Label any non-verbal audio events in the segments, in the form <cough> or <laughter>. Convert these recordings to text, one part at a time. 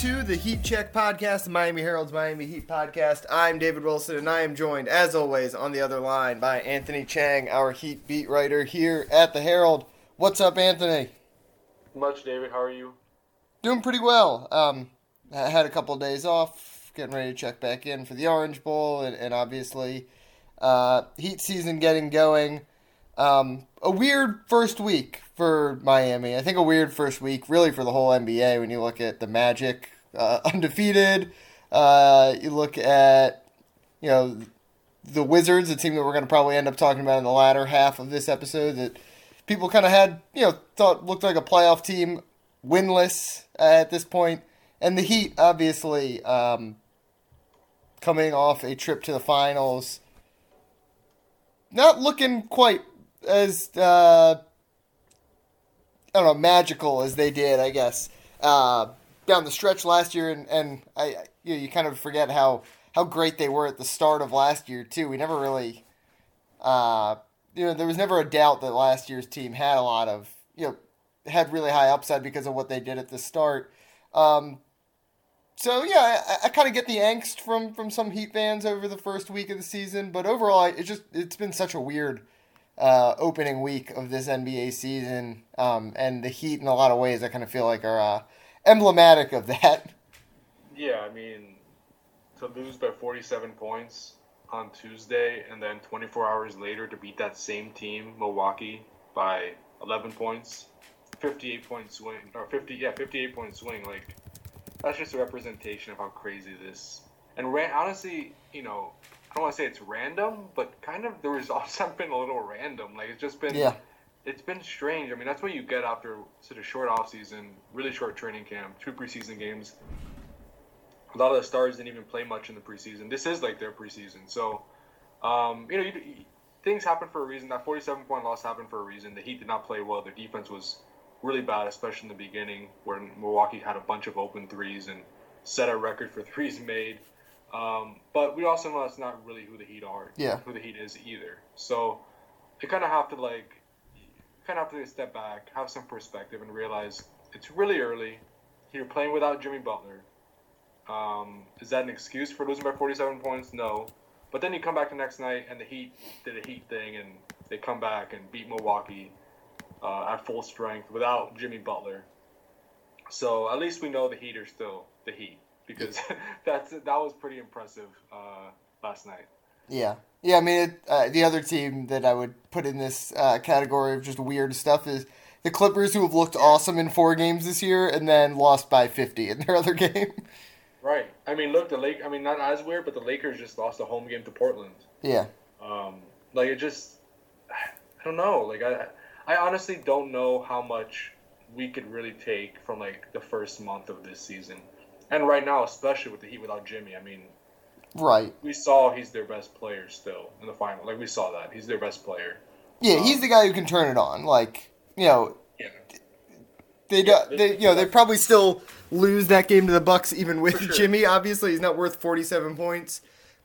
to the Heat Check podcast, the Miami Herald's Miami Heat podcast. I'm David Wilson, and I am joined, as always, on the other line by Anthony Chang, our Heat beat writer here at the Herald. What's up, Anthony? Much, David. How are you? Doing pretty well. Um, I had a couple of days off, getting ready to check back in for the Orange Bowl, and, and obviously, uh, Heat season getting going. Um, a weird first week for Miami. I think a weird first week, really, for the whole NBA. When you look at the Magic uh, <laughs> undefeated, uh, you look at you know the Wizards, a team that we're going to probably end up talking about in the latter half of this episode. That people kind of had you know thought looked like a playoff team, winless uh, at this point, and the Heat obviously um, coming off a trip to the finals. Not looking quite as uh, I don't know magical as they did, I guess, uh, down the stretch last year, and and I you, know, you kind of forget how how great they were at the start of last year too. We never really, uh, you know, there was never a doubt that last year's team had a lot of you know had really high upside because of what they did at the start. Um, so yeah, I, I kind of get the angst from from some Heat fans over the first week of the season, but overall, I, it just it's been such a weird uh, opening week of this NBA season, um, and the Heat, in a lot of ways, I kind of feel like are uh, emblematic of that. Yeah, I mean, to lose by 47 points on Tuesday, and then 24 hours later to beat that same team, Milwaukee, by 11 points, 58 point swing, or 50, yeah, 58 point swing. Like, that's just a representation of how crazy this. And ran, honestly, you know, don't want to say it's random, but kind of the results have <laughs> been a little random. Like it's just been yeah. It's been strange. I mean, that's what you get after such a short off season, really short training camp, two preseason games. A lot of the stars didn't even play much in the preseason. This is like their preseason, so um, you know, you, things happen for a reason. That 47 point loss happened for a reason. The Heat did not play well. Their defense was really bad, especially in the beginning, where Milwaukee had a bunch of open threes and set a record for threes made. Um, but we also know that's not really who the Heat are. Yeah. Who the Heat is either. So you kind of have to like, kind of have to step back, have some perspective, and realize it's really early. You're playing without Jimmy Butler. Um, is that an excuse for losing by 47 points? No. But then you come back the next night and the Heat did a Heat thing and they come back and beat Milwaukee uh, at full strength without Jimmy Butler. So at least we know the Heat are still the Heat because <laughs> that's that was pretty impressive uh, last night. Yeah, yeah. I mean, it, uh, the other team that I would put in this uh, category of just weird stuff is the Clippers, who have looked awesome in four games this year and then lost by fifty in their <laughs> other game. Right. I mean, look, the Lake. I mean, not as weird, but the Lakers just lost a home game to Portland. Yeah. Um, like it just, I don't know. Like I, I honestly don't know how much we could really take from like the first month of this season. And right now, especially with the Heat without Jimmy, I mean, right? We saw he's their best player still in the final. Like we saw that he's their best player. Yeah, um, he's the guy who can turn it on. Like you know, yeah. They, yeah, they, you know, they probably still lose that game to the Bucks even with sure. Jimmy. Obviously, he's not worth forty-seven points,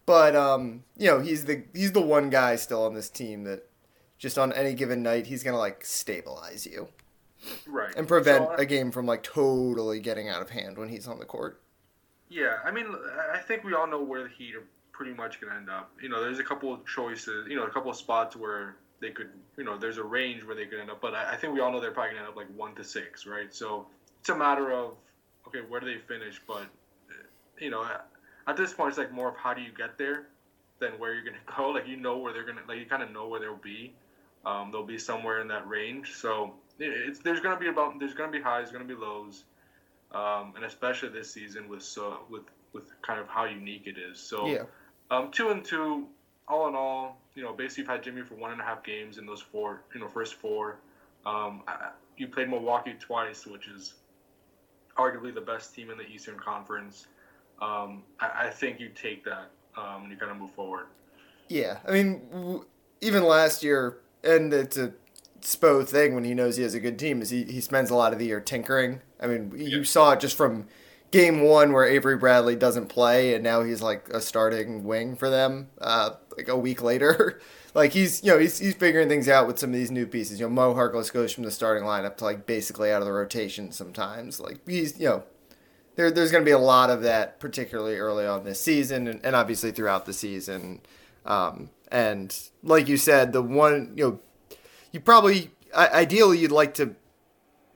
but um, you know, he's the he's the one guy still on this team that just on any given night he's gonna like stabilize you right, and prevent so, a game from like totally getting out of hand when he's on the court. Yeah, I mean, I think we all know where the Heat are pretty much going to end up. You know, there's a couple of choices, you know, a couple of spots where they could, you know, there's a range where they could end up, but I, I think we all know they're probably going to end up like one to six, right? So it's a matter of okay, where do they finish? But you know, at this point, it's like more of how do you get there than where you're going <laughs> to go. Like you know where they're going to, like you kind of know where they'll be. Um, they'll be somewhere in that range. So it's there's gonna be about there's gonna be highs, gonna be lows, um, and especially this season with so with with kind of how unique it is. So yeah. um, two and two, all in all, you know, basically you've had Jimmy for one and a half games in those four, you know, first four. Um, you played Milwaukee twice, which is arguably the best team in the Eastern Conference. Um, I, I, think you take that um, and you kind of move forward. Yeah, I mean, w- even last year, and it's a Spo thing when he knows he has a good team is he, he spends a lot of the year tinkering. I mean, yeah. you saw it just from game one where Avery Bradley doesn't play and now he's like a starting wing for them uh, like a week later. <laughs> like he's you know he's, he's figuring things out with some of these new pieces. You know, Mo Harkless goes from the starting lineup to like basically out of the rotation sometimes. Like he's you know there, there's going to be a lot of that, particularly early on this season, and, and obviously throughout the season. Um, and like you said, the one you know, you probably ideally you'd like to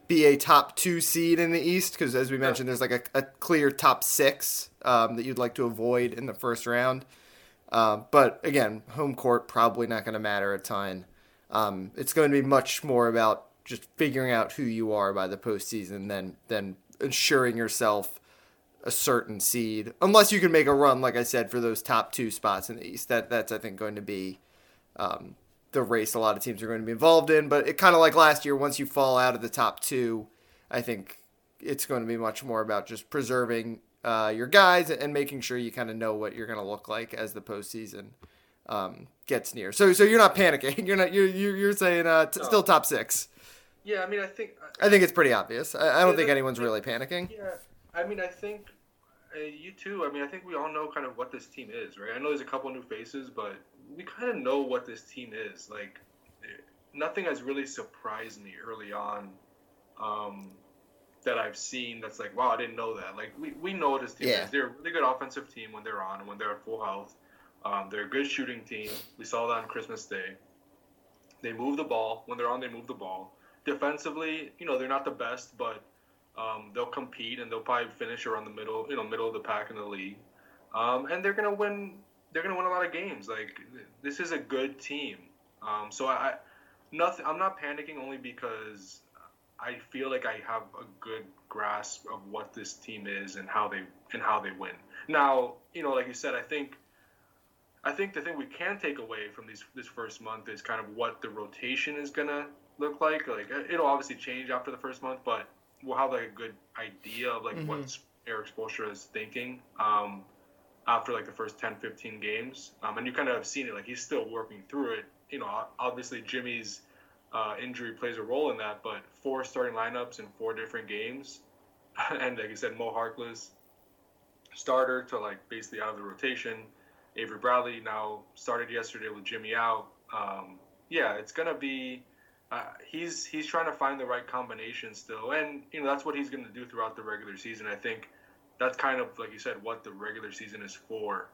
be a top two seed in the East because, as we mentioned, there's like a, a clear top six um, that you'd like to avoid in the first round. Uh, but again, home court probably not going to matter a ton. Um, it's going to be much more about just figuring out who you are by the postseason than than ensuring yourself a certain seed, unless you can make a run, like I said, for those top two spots in the East. That that's I think going to be um, the race a lot of teams are going to be involved in. But it kind of like last year, once you fall out of the top two, I think it's going to be much more about just preserving uh, your guys and making sure you kind of know what you're going to look like as the postseason um, gets near. So so you're not panicking. <laughs> You're not you're you're, you're saying uh, t- no. still top six. Yeah, I mean, I think. I, I think it's pretty obvious. I, I don't yeah, think anyone's really panicking. Yeah, I mean, I think uh, you too. I mean, I think we all know kind of what this team is, right? I know there's a couple new faces, but we kind of know what this team is. Like, nothing has really surprised me early on um, that I've seen that's like, wow, I didn't know that. Like, we, we know what this team yeah. is. They're a really good offensive team when they're on and when they're at full health. Um, they're a good shooting team. We saw that on Christmas Day. They move the ball. When they're on, they move the ball. Defensively, you know, they're not the best, but um, they'll compete and they'll probably finish around the middle, you know, middle of the pack in the league. Um, and they're gonna win. They're gonna win a lot of games. Like this is a good team. Um, so I, nothing. I'm not panicking only because I feel like I have a good grasp of what this team is and how they and how they win. Now, you know, like you said, I think. I think the thing we can take away from these this first month is kind of what the rotation is gonna look like. Like it'll obviously change after the first month, but we'll have like a good idea of like mm-hmm. what Erik Spoelstra is thinking um, after like the first 10, 15 games. Um, and you kind of have seen it. Like he's still working through it. You know, obviously Jimmy's uh, injury plays a role in that, but four starting lineups in four different games, <laughs> and like you said, Mo Harkless starter to like basically out of the rotation. Avery Bradley now started yesterday with Jimmy out. Um, yeah, it's gonna be uh, he's he's trying to find the right combination still, and you know that's what he's to do throughout the regular season. I think that's kind of like you said what the regular season is for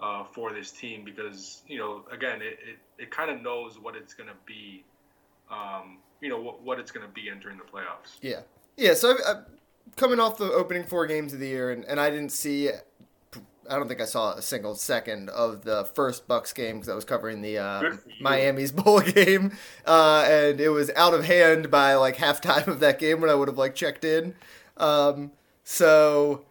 uh, for this team because you know again it, it, it kind of knows what it's going to be, um, you know what, what it's going to be entering the playoffs. Yeah, yeah. So I've, I've, coming off the opening four games of the year, and, and I didn't see I don't think I saw a single second of the first Bucks game because I was covering the uh, Miami's <laughs> bowl game, uh, and it was out of hand by like halftime of that game when I would have like checked in. Um, so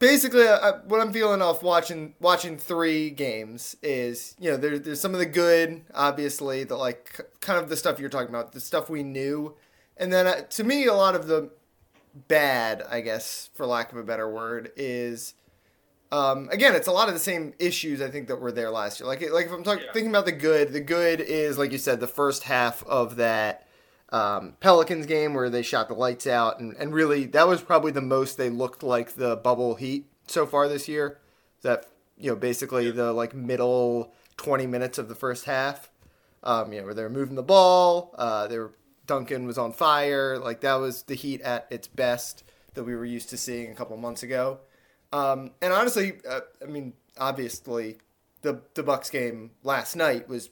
basically, I, what I'm feeling off watching watching three games is you know there, there's some of the good, obviously the like kind of the stuff you're talking about, the stuff we knew, and then uh, to me a lot of the bad, I guess for lack of a better word, is um, again, it's a lot of the same issues I think that were there last year. Like, like if I'm talking yeah. thinking about the good, the good is like you said, the first half of that um, Pelicans game where they shot the lights out, and, and really that was probably the most they looked like the bubble Heat so far this year. That you know basically the like middle 20 minutes of the first half. Um, you know where they were moving the ball, uh, they were Duncan was on fire. Like that was the Heat at its best that we were used to seeing a couple months ago. Um, and honestly, uh, I mean, obviously, the the Bucks game last night was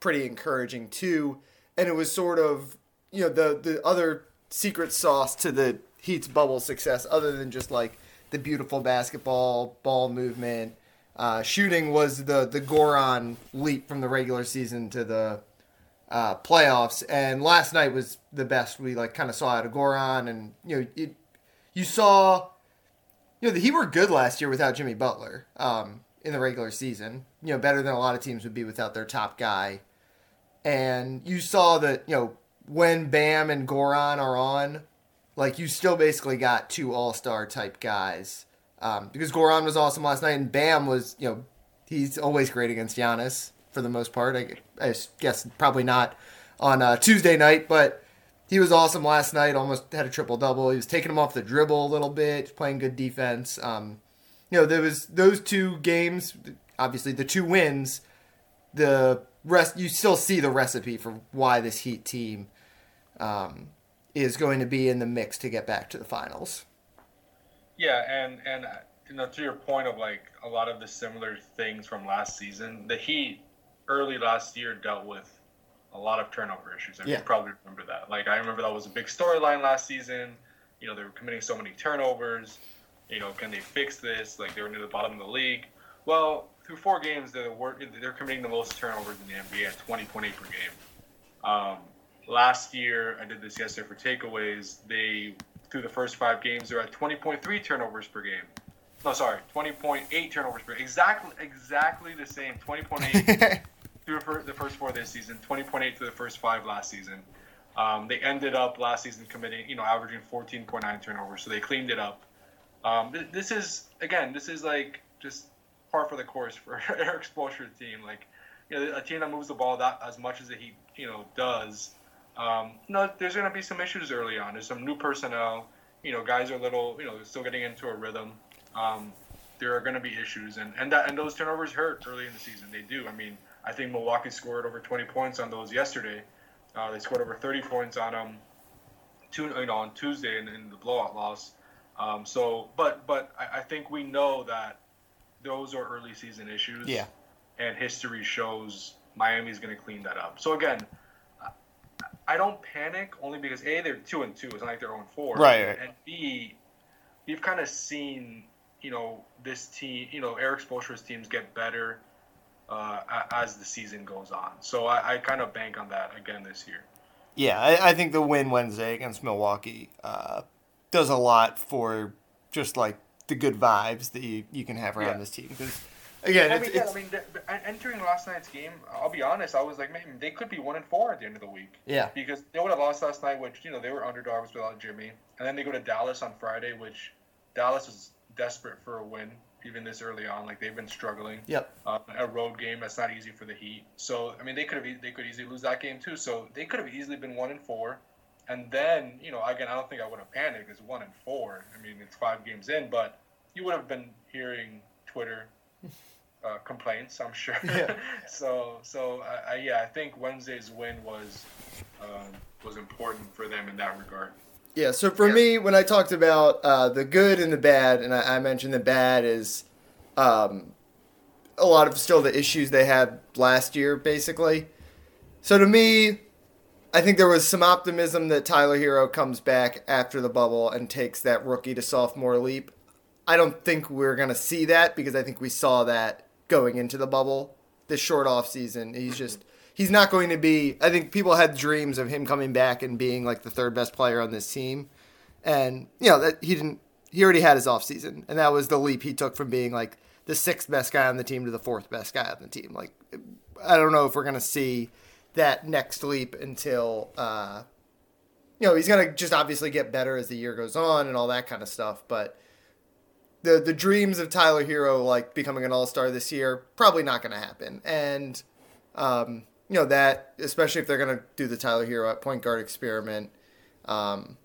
pretty encouraging too, and it was sort of you know the the other secret sauce to the Heat's bubble success, other than just like the beautiful basketball ball movement. Uh, shooting was the the Goran leap from the regular season to the uh, playoffs, and last night was the best we like kind of saw out of Goran, and you know it, you saw you know, the Heat were good last year without Jimmy Butler um, in the regular season. You know, better than a lot of teams would be without their top guy. And you saw that, you know, when Bam and Goran are on, like you still basically got two All Star type guys. Um, because Goran was awesome last night, and Bam was, you know, he's always great against Giannis for the most part. I, I guess probably not on uh, Tuesday night, but he was awesome last night. Almost had a triple double. He was taking him off the dribble a little bit, playing good defense. Um, you know, there was those two games. Obviously, the two wins. The rest, you still see the recipe for why this Heat team um, is going to be in the mix to get back to the finals. Yeah, and and uh, you know to your point of like a lot of the similar things from last season, the Heat early last year dealt with a lot of turnover issues. And Yeah. you probably remember that. Like I remember that was a big storyline last season. You know, they were committing so many turnovers. You know, can they fix this? Like they were near the bottom of the league. Well, through four games, they're they're committing the most turnovers in the NBA at 20.8 per game. Um, last year, I did this yesterday for takeaways. They through the first five games, they're at 20.3 turnovers per game. No, sorry, 20.8 turnovers per exactly exactly the same 20.8 <laughs> through the first four this season, 20.8 through the first five last season. Um, they ended up last season committing, you know, averaging 14.9 turnovers, so they cleaned it up. Um, th- this is again, this is like just par for the course for <laughs> Erik Spoelstra's team. Like, you know, a team that moves the ball that as much as he, you know, does. Um, no, there's going to be some issues early on. There's some new personnel. You know, guys are a little, you know, still getting into a rhythm. Um, there are going to be issues, and and that and those turnovers hurt early in the season. They do. I mean, I think Milwaukee scored over 20 points on those yesterday. Uh, they scored over 30 points on them, two, you know, on Tuesday in, in the blowout loss. Um, so, but but I, I think we know that those are early season issues. Yeah. And history shows Miami's going to clean that up. So again, I don't panic only because a they're two and two. It's not like they're on four. Right, right. And b we've kind of seen you know this team, you know Erik Spoelstra's teams get better uh, as the season goes on. So I, I kind of bank on that again this year. Yeah, I, I think the win Wednesday against Milwaukee uh, does a lot for just like the good vibes that you, you can have around Yeah. this team. Because again, I it's, mean, yeah, it's- I mean, th- th- entering last night's game, I'll be honest, I was like, man, they could be one and four at the end of the week. yeah, because they would have lost last night, which you know they were underdogs without Jimmy, and then they go to Dallas on Friday, which Dallas is desperate for a win even this early on. Like they've been struggling. yep, Uh, a road game that's not easy for the Heat. So I mean they could have they could easily lose that game too. So they could have easily been one and four, and then you know again I don't think I would have panicked. It's one and four. I mean it's five games in, but you would have been hearing Twitter. Uh, complaints, I'm sure. Yeah. <laughs> so, so I, I, yeah, I think Wednesday's win was um, was important for them in that regard. yeah. So for Yeah. me, when I talked about uh, the good and the bad, and I, I mentioned the bad is um, a lot of still the issues they had last year, basically. So to me, I think there was some optimism that Tyler Herro comes back after the bubble and takes that rookie to sophomore leap. I don't think we're going to see that because I think we saw that going into the bubble this short off season. He's just he's not going to be I think people had dreams of him coming back and being like the third best player on this team. And you know, that he didn't he already had his off season and that was the leap he took from being like the sixth best guy on the team to the fourth best guy on the team. Like I don't know if we're to see that next leap until uh you know, he's going to just obviously get better as the year goes on and all that kind of stuff, but the the dreams of Tyler Herro like becoming an all-star this year probably not going to happen. And um you know that especially if they're going to do the Tyler Herro at point guard experiment um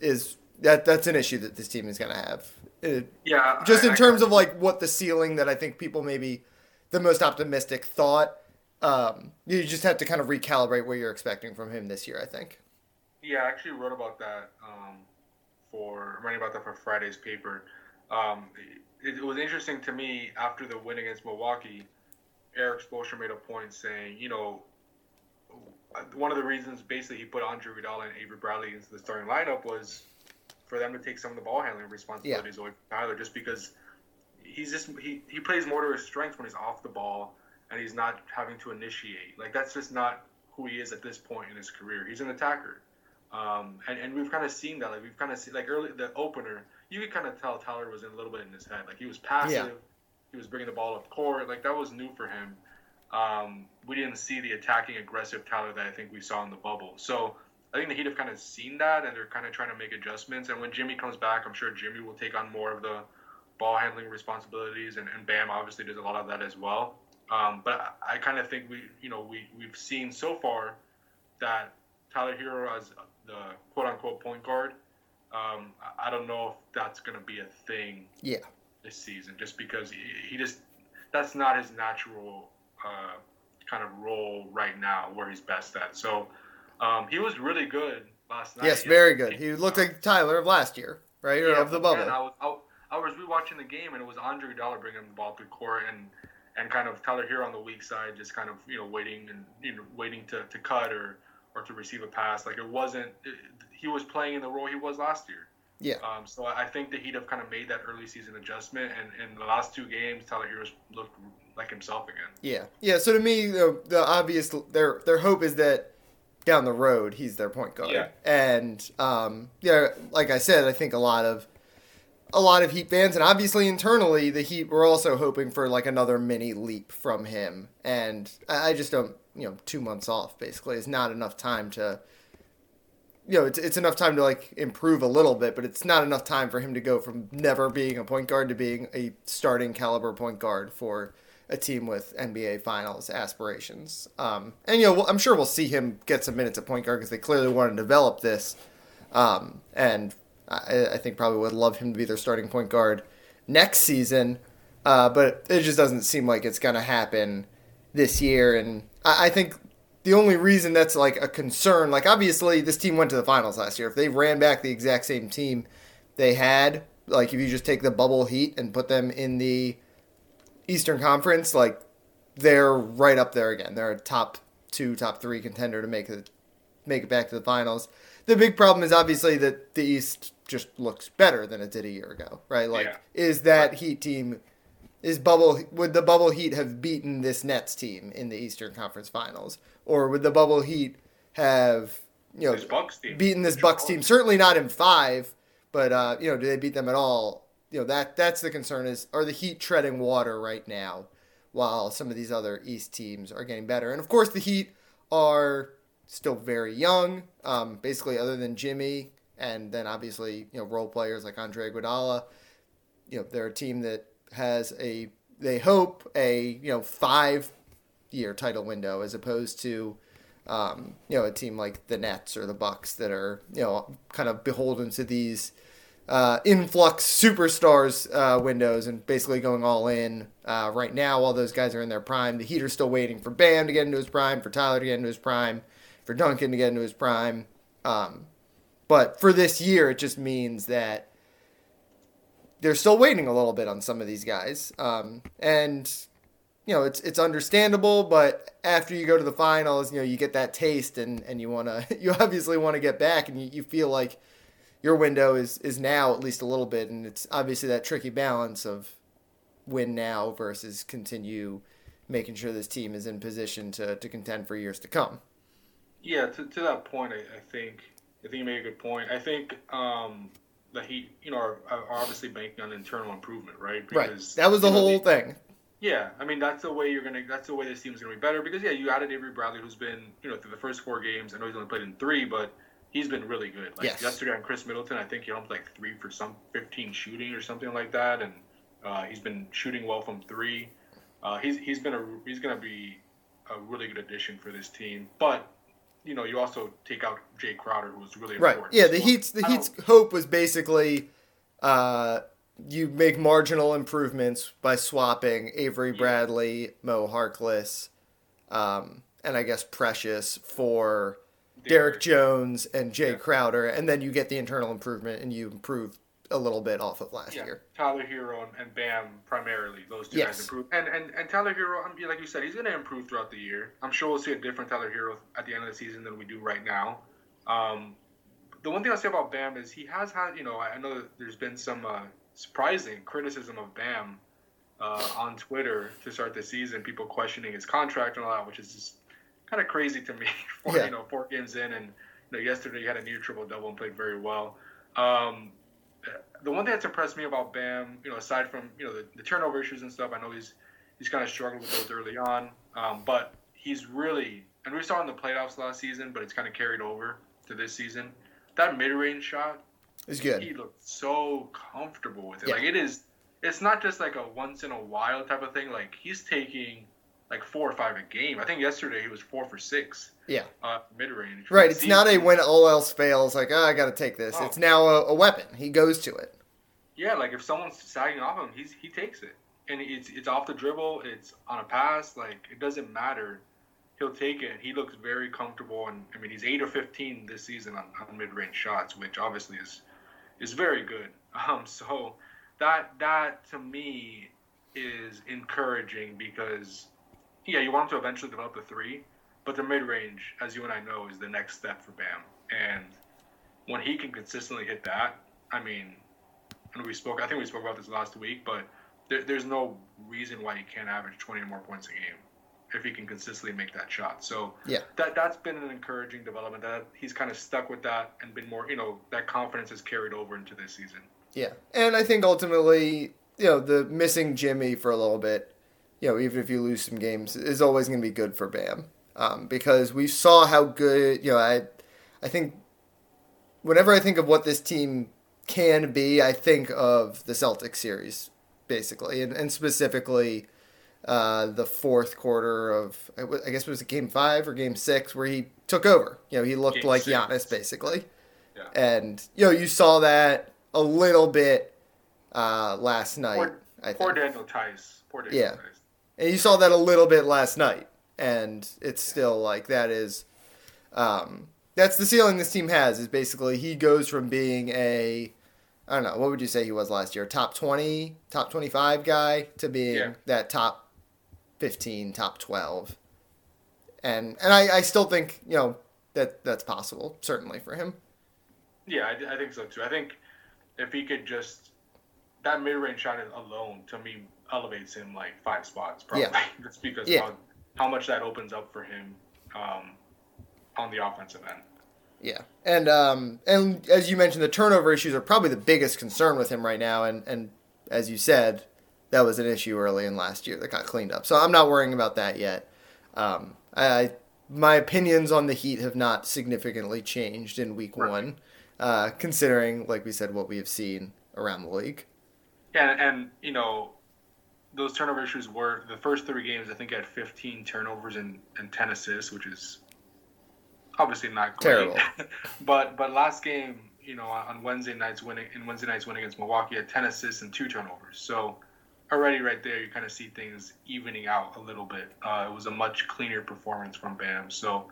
is that that's an issue that this team is going to have. It, Yeah, just I- in I- terms of like what the ceiling that I think people maybe the most optimistic thought. Um, you just have to kind of recalibrate what you're expecting from him this year. I think. Yeah, I actually wrote about that um, for writing about that for Friday's paper. Um, it, it was interesting to me after the win against Milwaukee. Erik Spoelstra made a point saying, you know, one of the reasons basically he put Andre Iguodala and Avery Bradley into the starting lineup was for them to take some of the ball handling responsibilities away from Tyler, just because he's just he, he plays more to his strength when he's off the ball and he's not having to initiate. Like that's just not who he is at this point in his career. He's an attacker. Um, and, and we've kind of seen that. Like we've kind of seen like early the opener, you could kind of tell Tyler was in a little bit in his head. Like he was passive, Yeah. he was bringing the ball up court. Like that was new for him. Um, we didn't see the attacking, aggressive Tyler that I think we saw in the bubble. So I think the Heat have kind of seen that, and they're kind of trying to make adjustments. And when Jimmy comes back, I'm sure Jimmy will take on more of the ball handling responsibilities, and, and Bam obviously does a lot of that as well. Um, but I, I kind of think we, you know, we we've seen so far that Tyler Herro as the quote unquote point guard. Um, I- don't know if that's going to be a thing Yeah. this season, just because he, he just that's not his natural uh, kind of role right now, where he's best at. So um, he was really good last night. Yes, very good. He looked like Tyler of last year. right? Yeah, of the bubble. I was I, I was rewatching the game and it was Andre Iguodala bringing the ball through court and and kind of Tyler here on the weak side, just kind of you know waiting and you know waiting to, to cut or or to receive a pass. Like it wasn't. It, he was playing in the role he was last year. Yeah. Um, so I think the Heat have kind of made that early season adjustment, and in the last two games, Tyler Herro's looked like himself again. Yeah, yeah. So to me, the, the obvious their their hope is that down the road he's their point guard. Yeah. And um, yeah, like I said, I think a lot of a lot of Heat fans, and obviously internally, the Heat were also hoping for like another mini leap from him. And I, I just don't, you know, two months off basically is not enough time to. You know, it's, it's enough time to like improve a little bit, but it's not enough time for him to go from never being a point guard to being a starting caliber point guard for a team with NBA Finals aspirations. Um, and you know, I'm sure we'll see him get some minutes at point guard because they clearly want to develop this. Um, and I, I think probably would love him to be their starting point guard next season. Uh, but it just doesn't seem like it's going to happen this year. And I, I think the only reason that's like a concern, like obviously this team went to the finals last year. If they ran back the exact same team they had, like if you just take the bubble heat and put them in the Eastern Conference, like they're right up there again. They're a top two, top three contender to make it make it back to the finals. The big problem is obviously that the East just looks better than it did a year ago, right? Like, Yeah. is that Heat team is bubble would the bubble Heat have beaten this Nets team in the Eastern Conference Finals, or would the bubble Heat have you know This Bucks team, beaten this Bucks team? Certainly not in five, but uh, you know, do they beat them at all? You know that that's the concern is are the Heat treading water right now, while some of these other East teams are getting better, and of course the Heat are still very young. Um, basically, other than Jimmy, and then obviously you know role players like Andre Iguodala. You know they're a team that has a they hope a you know five year title window as opposed to um, you know a team like the Nets or the Bucks that are you know kind of beholden to these uh, influx superstars uh, windows and basically going all in uh, right now while those guys are in their prime. The Heat are still waiting for Bam to get into his prime, for Tyler to get into his prime, for Duncan to get into his prime. Um, but for this year, it just means that they're still waiting a little bit on some of these guys. Um, and you know, it's it's understandable, but after you go to the finals, you know, you get that taste and, and you wanna <laughs> you obviously want to get back and you, you feel like your window is, is now at least a little bit and it's obviously that tricky balance of win now versus continue making sure this team is in position to, to contend for years to come. Yeah, to, to that point, I, I think I think you made a good point. I think um, the he, you know, are, are obviously banking on internal improvement, right? right. That was the you know, whole the- thing. Yeah, I mean that's the way you're gonna. That's the way this team's gonna be better because yeah, you added Avery Bradley, who's been you know through the first four games. I know he's only played in three, but he's been really good. Like Yes. yesterday on Khris Middleton, I think he almost like three for some 15 shooting or something like that, and uh, he's been shooting well from three. Uh, he's he's been a he's gonna be a really good addition for this team, but. You know, you also take out Jae Crowder, who was really Right. important. Yeah, the So, Heat's the I don't- Heat's hope was basically uh, you make marginal improvements by swapping Avery Yeah. Bradley, Mo Harkless, um, and I guess Precious for Derrick Jones and Jae Yeah. Crowder, and then you get the internal improvement and you improve a little bit off of last Yeah, year. Tyler Herro and, and Bam primarily. Those two Yes. guys improve. And, and and Tyler Herro, I mean, like you said, he's going to improve throughout the year. I'm sure we'll see a different Tyler Herro at the end of the season than we do right now. Um, the one thing I'll say about Bam is he has had, you know, I know that there's been some uh, surprising criticism of Bam uh, on Twitter to start the season. People questioning his contract and all that, which is just kind of crazy to me. <laughs> For, Yeah. You know, four games in, and you know, yesterday he had a near triple double and played very well. Um, the one thing that's impressed me about Bam, you know, aside from you know the, the turnover issues and stuff, I know he's he's kind of struggled with those early on, um, but he's really and we saw in the playoffs last season, but it's kind of carried over to this season. That mid-range shot, It's good. he looked so comfortable with it. Yeah. Like it is, it's not just like a once in a while type of thing. Like he's taking like four or five a game. I think yesterday he was four for six. Yeah. Uh, mid-range. Right. It's not a when all else fails, like, oh, I got to take this. Oh. It's now a, a weapon. He goes to it. Yeah, like if someone's sagging off him, he's he takes it, and it's it's off the dribble, it's on a pass, like it doesn't matter. He'll take it. He looks very comfortable, and I mean he's eight or fifteen this season on, on mid range shots, which obviously is is very good. <laughs> Um, so that that to me is encouraging because yeah, you want him to eventually develop the three, but the mid range, as you and I know, is the next step for Bam. And when he can consistently hit that, I mean, and we spoke. I think we spoke about this last week, but there, there's no reason why he can't average 20 or more points a game if he can consistently make that shot. So yeah, that that's been an encouraging development. That he's kind of stuck with that and been more, you know, that confidence has carried over into this season. Yeah, and I think ultimately, you know, the missing Jimmy for a little bit, you know, even if you lose some games, is always going to be good for Bam, um, because we saw how good. You know, I, I think, whenever I think of what this team can be, I think of the Celtics series basically, and, and specifically uh, the fourth quarter of I guess it was game five or game six where he took over. You know, he looked game like six. Giannis basically, yeah. and you know you saw that a little bit uh, last night. Poor, I think. poor Daniel Theis. Poor Daniel yeah, Theis. And you saw that a little bit last night, and it's still like that is. Um, that's the ceiling this team has is basically he goes from being a I don't know, what would you say he was last year? Top 20, top 25 guy to being yeah. that top 15, top 12. And and I, I still think, you know, that that's possible, certainly for him. Yeah, I, I think so too. I think if he could just, that mid range shot alone, to me, elevates him like five spots, probably. Yeah. <laughs> just because yeah. how, how much that opens up for him um, on the offensive end. Yeah, and um, and as you mentioned, the turnover issues are probably the biggest concern with him right now. And and as you said, that was an issue early in last year that got cleaned up. So I'm not worrying about that yet. Um, I my opinions on the Heat have not significantly changed in Week right. One, uh, considering, like we said, what we have seen around the league. Yeah, and you know, those turnover issues were the first three games. I think I had 15 turnovers and, and 10 assists, which is obviously not great. Terrible. <laughs> but but last game, you know, on Wednesday nights winning in Wednesday nights win against Milwaukee, had ten assists and two turnovers. So already right there, you kind of see things evening out a little bit. Uh, it was a much cleaner performance from Bam. So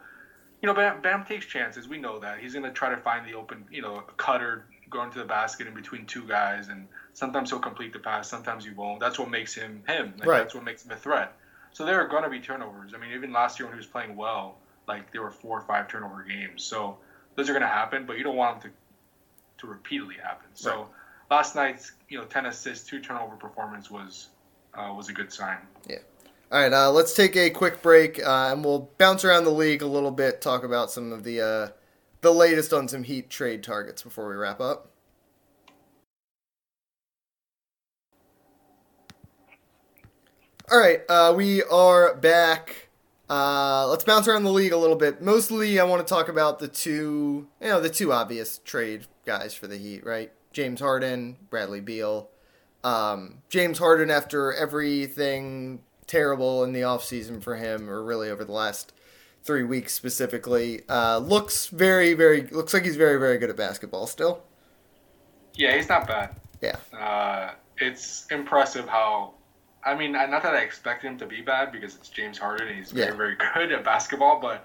you know, Bam, Bam takes chances. We know that he's going to try to find the open, you know, cutter going to the basket in between two guys, and sometimes he'll complete the pass, sometimes he won't. That's what makes him him. Like, right. That's what makes him a threat. So there are going to be turnovers. I mean, even last year when he was playing well, like there were four or five turnover games. So those are going to happen, but you don't want them to to repeatedly happen. So right. last night's you know ten assists, two turnover performance was uh, was a good sign. Yeah. All right, uh, let's take a quick break, uh, and we'll bounce around the league a little bit, talk about some of the uh, the latest on some Heat trade targets before we wrap up. All right, uh, we are back. Uh, let's bounce around the league a little bit. Mostly, I want to talk about the two, you know, the two obvious trade guys for the Heat, right? James Harden, Bradley Beal. Um, James Harden, after everything terrible in the offseason for him, or really over the last three weeks specifically, uh, looks very, very, looks like he's very, very good at basketball still. Yeah, he's not bad. Yeah. Uh, it's impressive how I mean, not that I expect him to be bad because it's James Harden and he's very, yeah. very good at basketball, but,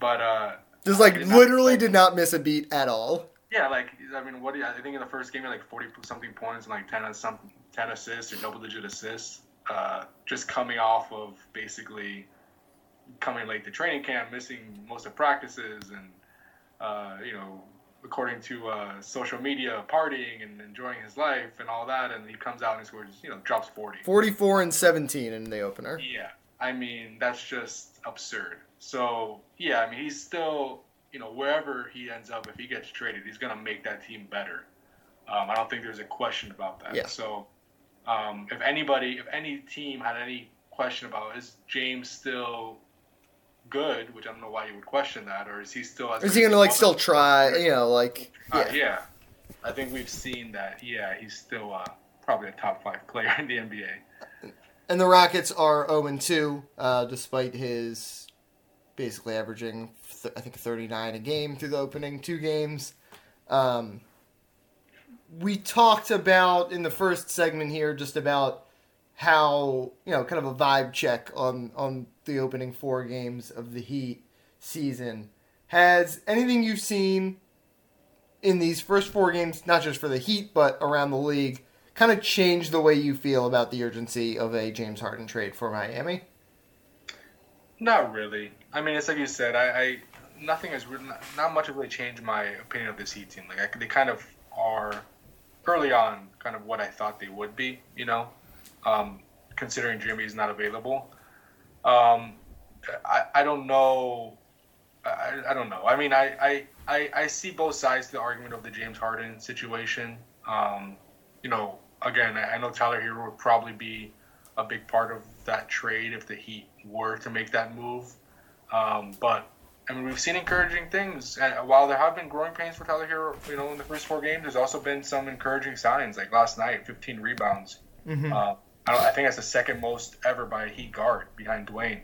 but, uh, just like literally did not miss a beat at all. Yeah, like I mean, what do you, I think in the first game, he had like forty something points and like ten some ten assists or double digit assists. Uh, just coming off of basically coming late to training camp, missing most of practices, and uh, you know according to uh, social media, partying and enjoying his life and all that, and he comes out and scores, you know, drops 40. 44 and 17 in the opener. Yeah. I mean, that's just absurd. So, yeah, I mean, he's still, you know, wherever he ends up, if he gets traded, he's going to make that team better. Um, I don't think there's a question about that. Yeah. So, um, if anybody, if any team had any question about is James still good, which I don't know why you would question that, or is he still? Is he gonna like still try? You know, like yeah. Uh, yeah. I think we've seen that. Yeah, he's still uh, probably a top five player in the NBA. And the Rockets are 0 and 2, uh, despite his basically averaging, th- I think, 39 a game through the opening two games. Um, we talked about in the first segment here just about how you know kind of a vibe check on on the opening four games of the Heat season. Has anything you've seen in these first four games, not just for the Heat but around the league, kind of changed the way you feel about the urgency of a James Harden trade for Miami? Not really. I mean, it's like you said. I, I nothing has really, not much has really changed my opinion of this Heat team. Like I, they kind of are early on, kind of what I thought they would be. You know, um, considering Jimmy's not available. Um, I, I don't know. I, I don't know. I mean, I, I, I, I see both sides to the argument of the James Harden situation. Um, you know, again, I know Tyler Herro would probably be a big part of that trade if the Heat were to make that move. Um, but I mean, we've seen encouraging things. And while there have been growing pains for Tyler Herro, you know, in the first four games, there's also been some encouraging signs. Like last night, 15 rebounds. Mm-hmm. Uh, I, I, think that's the second most ever by a Heat guard behind Dwyane.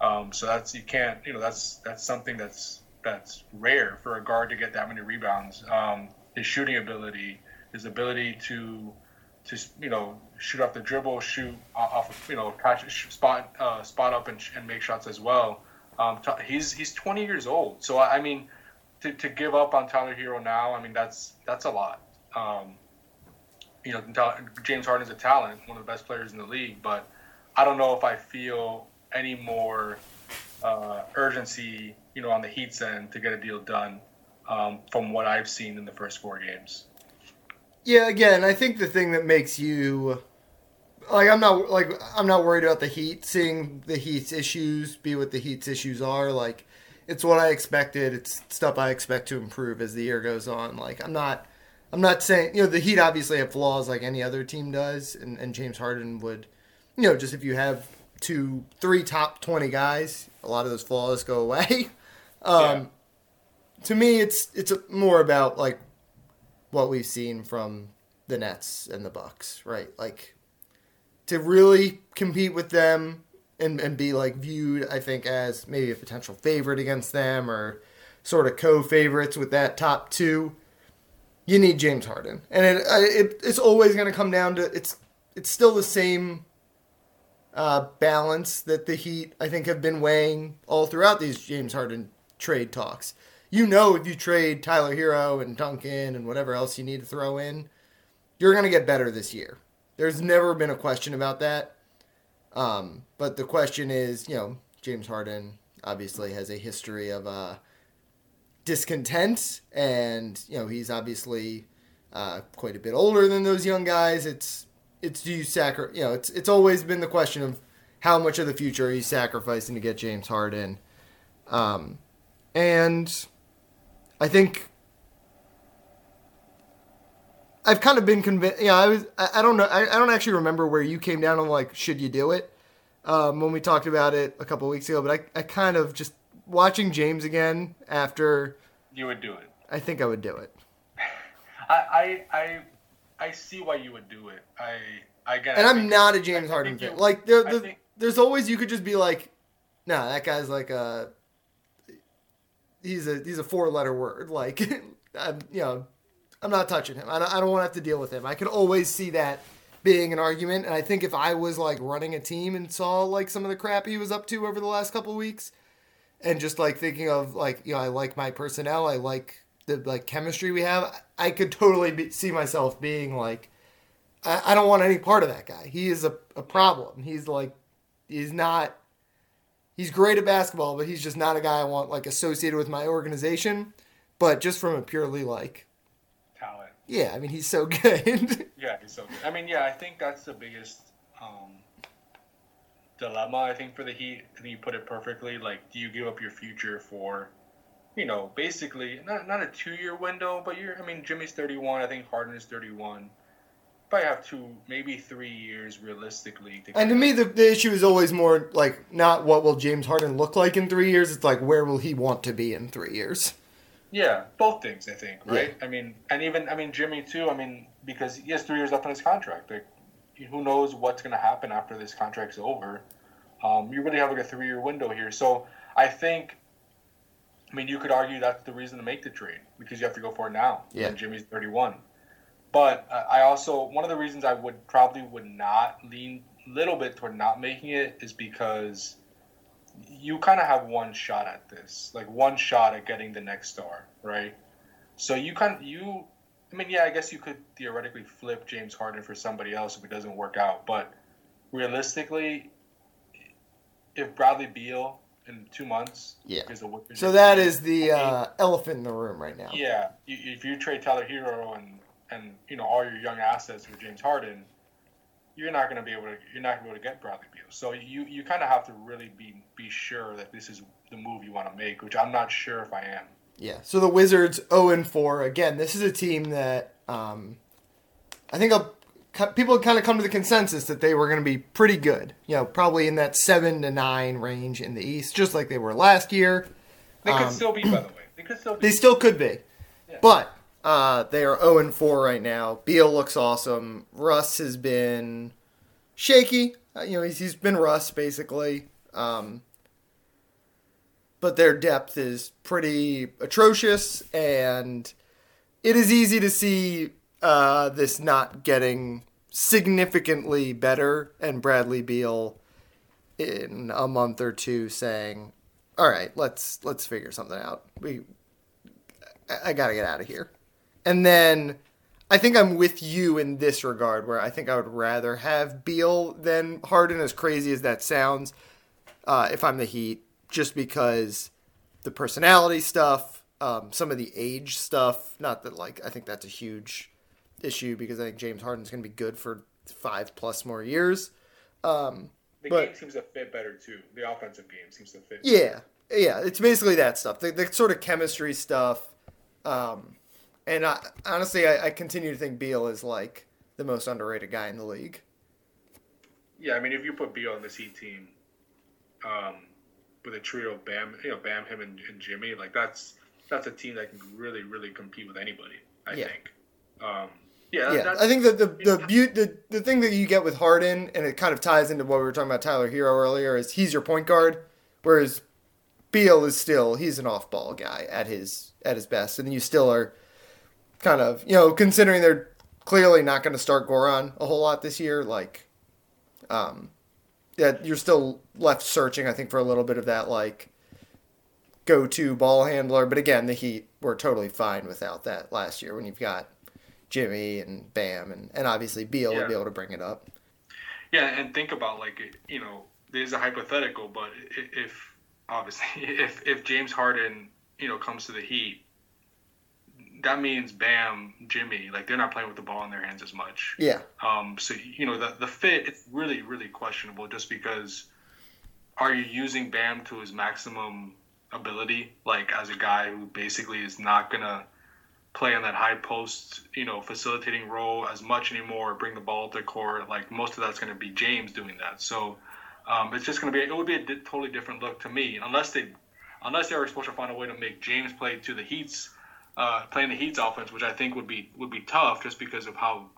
Um, so that's you can't, you know, that's that's something that's that's rare for a guard to get that many rebounds. Um, his shooting ability, his ability to to you know shoot off the dribble, shoot off, of, you know, catch spot uh, spot up and, and make shots as well. Um, he's he's 20 years old, so I mean, to, to give up on Tyler Herro now, I mean that's that's a lot. Um, you know, James Harden's a talent, one of the best players in the league, but I don't know if I feel any more uh, urgency, you know, on the Heat's end to get a deal done um, from what I've seen in the first four games. Yeah, again, I think the thing that makes you like I'm not like I'm not worried about the Heat seeing the Heat's issues be what the Heat's issues are. Like it's what I expected. It's stuff I expect to improve as the year goes on. Like I'm not I'm not saying you know the Heat obviously have flaws like any other team does, and, and James Harden would you know just if you have two three top twenty guys, a lot of those flaws go away. <laughs> Um, yeah. To me, it's it's more about like what we've seen from the Nets and the Bucks, right? Like to really compete with them and, and be like viewed, I think, as maybe a potential favorite against them or sort of co-favorites with that top two. You need James Harden, and it, it it's always going to come down to it's it's still the same uh, balance that the Heat I think have been weighing all throughout these James Harden trade talks. You know, if you trade Tyler Herro and Duncan and whatever else you need to throw in, you're going to get better this year. There's never been a question about that. Um, but the question is, you know, James Harden obviously has a history of uh, discontent, and you know he's obviously uh, quite a bit older than those young guys. It's it's do you sacrifice? You know, it's it's always been the question of how much of the future are you sacrificing to get James Harden, um, and I think I've kind of been convinced. Yeah, I was. I, I don't know. I, I, don't actually remember where you came down on like should you do it um, when we talked about it a couple weeks ago. But I, I kind of just watching James again after. You would do it. I think I would do it. I I I, I see why you would do it. I I get. And I I'm not a James Harden fan. Like there, the, think, there's always you could just be like, nah, that guy's like a. He's a he's a four letter word like, <laughs> you know I'm not touching him. I don't, I don't want to have to deal with him. I could always see that being an argument. And I think if I was like running a team and saw like some of the crap he was up to over the last couple weeks, and just like thinking of like you know I like my personnel, I like the like chemistry we have, I could totally be, see myself being like, I, I don't want any part of that guy. He is a, a problem. He's like, he's not. He's great at basketball, but he's just not a guy I want like associated with my organization. But just from a purely like talent. yeah, I mean he's so <laughs> good. yeah, he's so good. I mean, yeah, I think that's the biggest um, dilemma. I think for the Heat, I think you put it perfectly. Like, do you give up your future for, you know, basically not not a two year window, but you're. I mean, Jimmy's thirty one. I think Harden is thirty one. Probably have two, maybe three years realistically. To and to me, the, the issue is always more like not what will James Harden look like in three years. It's like where will he want to be in three years. Yeah, both things I think, right? Yeah. I mean, and even I mean Jimmy too. I mean, because he has three years left on his contract. Like, who knows what's going to happen after this contract's over? Um, you really have like a three-year window here. So I think, I mean, you could argue that's the reason to make the trade because you have to go for it now. Yeah. And Jimmy's 31. But uh, I also one of the reasons I would probably would not lean a little bit toward not making it is because you kind of have one shot at this, like one shot at getting the next star, right? So you kind you, I mean, yeah, I guess you could theoretically flip James Harden for somebody else if it doesn't work out, but realistically, if Bradley Beal in two months, Yeah. is the Wizards- So that is the uh, elephant in the room right now. yeah. If you trade Tyler Herro and and you know all your young assets for James Harden, you're not going to be able to you're not going to be able to get Bradley Beal. So you you kind of have to really be be sure that this is the move you want to make, which I'm not sure if I am. Yeah. So the Wizards 0 and 4. Again, this is a team that um, I think a, people kind of come to the consensus that they were going to be pretty good. You know, probably in that 7 to 9 range in the East, just like they were last year. They could Um, still be, by the way. They could still be. They still could be. Yeah. But uh, they are 0 and 4 right now. Beal looks awesome. Russ has been shaky. Uh, you know, he's, he's been Russ basically. Um, but their depth is pretty atrocious, and it is easy to see uh, this not getting significantly better. And Bradley Beal in a month or two saying, "All right, let's let's figure something out. We I- gotta get out of here. And then I think I'm with you in this regard, where I think I would rather have Beal than Harden, as crazy as that sounds, uh, if I'm the Heat, just because the personality stuff, um, some of the age stuff, not that, like, I think that's a huge issue because I think James Harden's going to be good for five plus more years. Um, the but- game seems to fit better too. The offensive game seems to fit. yeah, yeah, it's basically that stuff, the, the sort of chemistry stuff. Um, and I, honestly, I, I continue to think Beal is like the most underrated guy in the league. Yeah, I mean, if you put Beal on this Heat team, um, with a trio of Bam, you know, Bam, him, and, and Jimmy, like that's that's a team that can really, really compete with anybody. I Yeah. think. Um, yeah, Yeah, I think that the the, beau- the the thing that you get with Harden, and it kind of ties into what we were talking about Tyler Herro earlier, is he's your point guard, whereas Beal is still he's an off ball guy at his at his best, and you still are kind of you know considering they're clearly not going to start Goran a whole lot this year, like, um, yeah, you're still left searching, I think, for a little bit of that like go to ball handler, but again, the Heat were totally fine without that last year when you've got Jimmy and Bam, and, and obviously Beal Yeah. would be able to bring it up. Yeah, and think about like you know, there's a hypothetical, but if obviously <laughs> if if James Harden you know comes to the Heat, that means Bam, Jimmy, like they're not playing with the ball in their hands as much. Yeah, Um, so you know the the fit it's really really questionable just because are you using Bam to his maximum ability? Like as a guy who basically is not gonna play on that high post you know facilitating role as much anymore bring the ball to the court like most of that's gonna be James doing that. So um, it's just gonna be it would be a di- totally different look to me unless they unless they were supposed to find a way to make James play to the Heat's uh, playing the Heat's offense which I think would be would be tough just because of how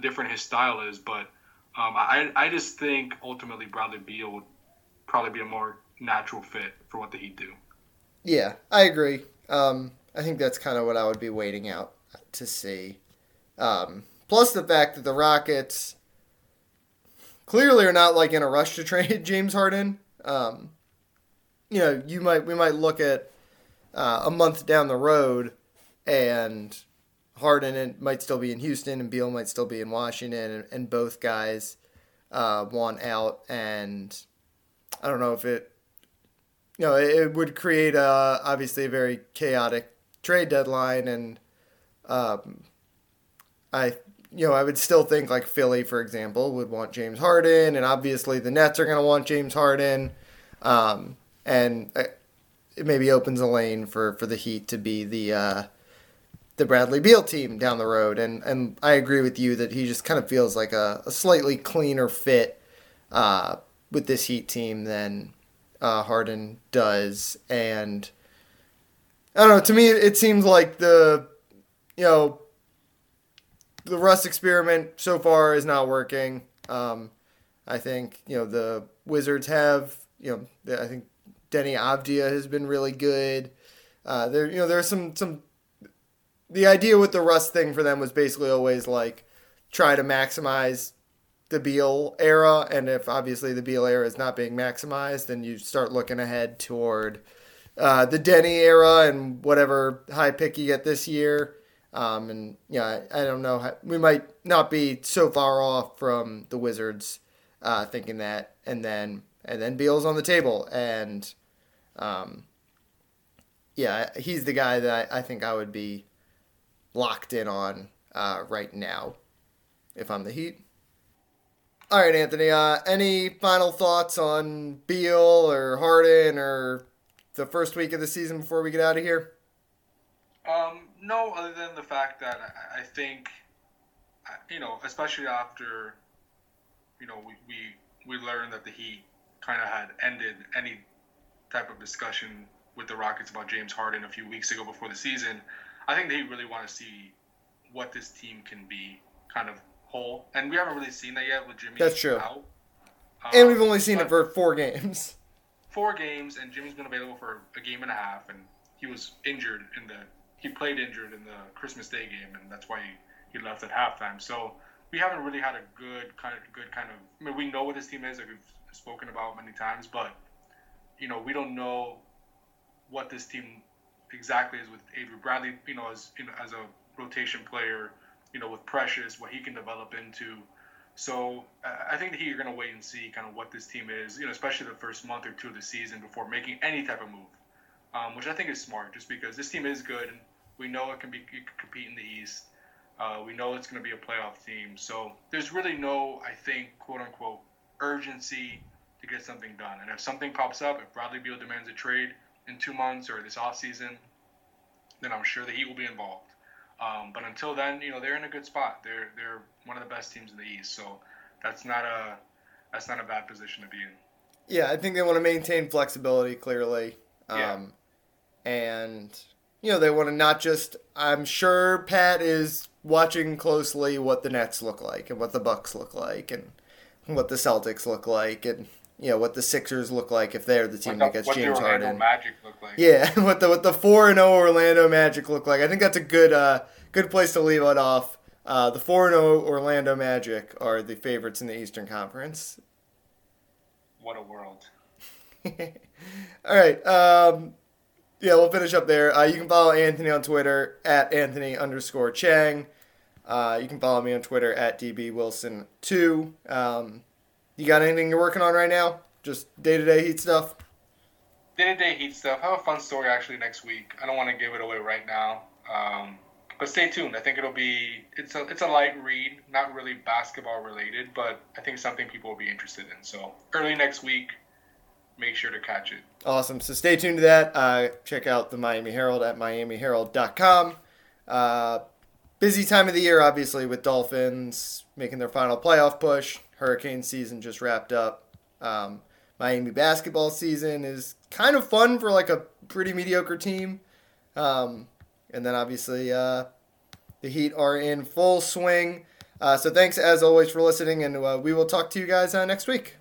different his style is, but um, I I just think ultimately Bradley Beal would probably be a more natural fit for what the Heat do. yeah, I agree. Um, I think that's kind of what I would be waiting out to see. Um, plus the fact that the Rockets clearly are not like in a rush to <laughs> trade James Harden. Um, you know, you might we might look at uh, a month down the road, and Harden might still be in Houston, and Beal might still be in Washington, and, and both guys uh, want out. And I don't know if it, you know, it, it would create a obviously a very chaotic trade deadline, and um, I. You know, I would still think like Philly, for example, would want James Harden, and obviously the Nets are going to want James Harden, um, and uh, it maybe opens a lane for, for the Heat to be the uh, the Bradley Beal team down the road. And and I agree with you that he just kind of feels like a, a slightly cleaner fit uh, with this Heat team than uh, Harden does. And I don't know. To me, it seems like the you know the Russ experiment so far is not working. Um, I think you know the Wizards have you know I think Deni Avdija has been really good. Uh, there, you know, there's some some. The idea with the Russ thing for them was basically always like try to maximize the Beal era, and if obviously the Beal era is not being maximized, then you start looking ahead toward uh, the Deni era and whatever high pick you get this year. Um, and yeah, I, I don't know. How, we might not be so far off from the Wizards uh, thinking that, and then and then Beal's on the table, and um, yeah, he's the guy that I, I think I would be locked in on uh, right now if I'm the Heat. All right, Anthony. Uh, any final thoughts on Beal or Harden or the first week of the season before we get out of here? Um, no, other than the fact that I, I think, you know, especially after, you know, we, we, we learned that the Heat kind of had ended any type of discussion with the Rockets about James Harden a few weeks ago before the season. I think they really want to see what this team can be kind of whole. And we haven't really seen that yet with Jimmy That's true. out. and Um, we've only seen it for four games. <laughs> four games, and Jimmy's been available for a game and a half, and he was injured in the he played injured in the Christmas Day game, and that's why he, he left at halftime. So we haven't really had a good kind of good kind of. I mean, we know what this team is, like we've spoken about many times, but you know, we don't know what this team exactly as with Avery Bradley. You know, as you know, as a rotation player, you know, with Precious, what he can develop into. So I think that you're going to wait and see kind of what this team is, you know, especially the first month or two of the season before making any type of move, um, which I think is smart, just because this team is good and we know it can be it can compete in the East. Uh, we know it's going to be a playoff team, so there's really no, I think, quote unquote, urgency to get something done. And if something pops up, if Bradley Beal demands a trade in two months or this offseason, then I'm sure the Heat will be involved. Um, but until then, you know, they're in a good spot. They're they're one of the best teams in the East, so that's not a that's not a bad position to be in. Yeah, I think they want to maintain flexibility clearly. Um, Yeah. And, you know, they want to not just. I'm sure Pat is watching closely what the Nets look like and what the Bucks look like and what the Celtics look like and, you know, what the Sixers look like if they're the team that What, the, gets what the James Orlando Harden. Magic look like? Yeah, <laughs> what the what the four and zero Orlando Magic look like. I think that's a good uh good place to leave it off. Uh, the four and zero Orlando Magic are the favorites in the Eastern Conference. What a world. <laughs> All right. Um, yeah, we'll finish up there. Uh, you can follow Anthony on Twitter at Anthony underscore Chiang. Uh, you can follow me on Twitter at DBWilson2. Um, you got anything you're working on right now? Just day to day Heat stuff? Day to day Heat stuff. I have a fun story actually next week. I don't want to give it away right now. Um, but stay tuned. I think it'll be it's a it's a light read, not really basketball related, but I think something people will be interested in. So early next week, make sure to catch it. Awesome. So stay tuned to that. Uh, check out the Miami Herald at miamiherald.com. Uh, busy time of the year, obviously, with Dolphins making their final playoff push. Hurricane season just wrapped up. Um, Miami basketball season is kind of fun for like a pretty mediocre team. Um, and then obviously uh, the Heat are in full swing. Uh, so thanks as always for listening, and uh, we will talk to you guys uh, next week.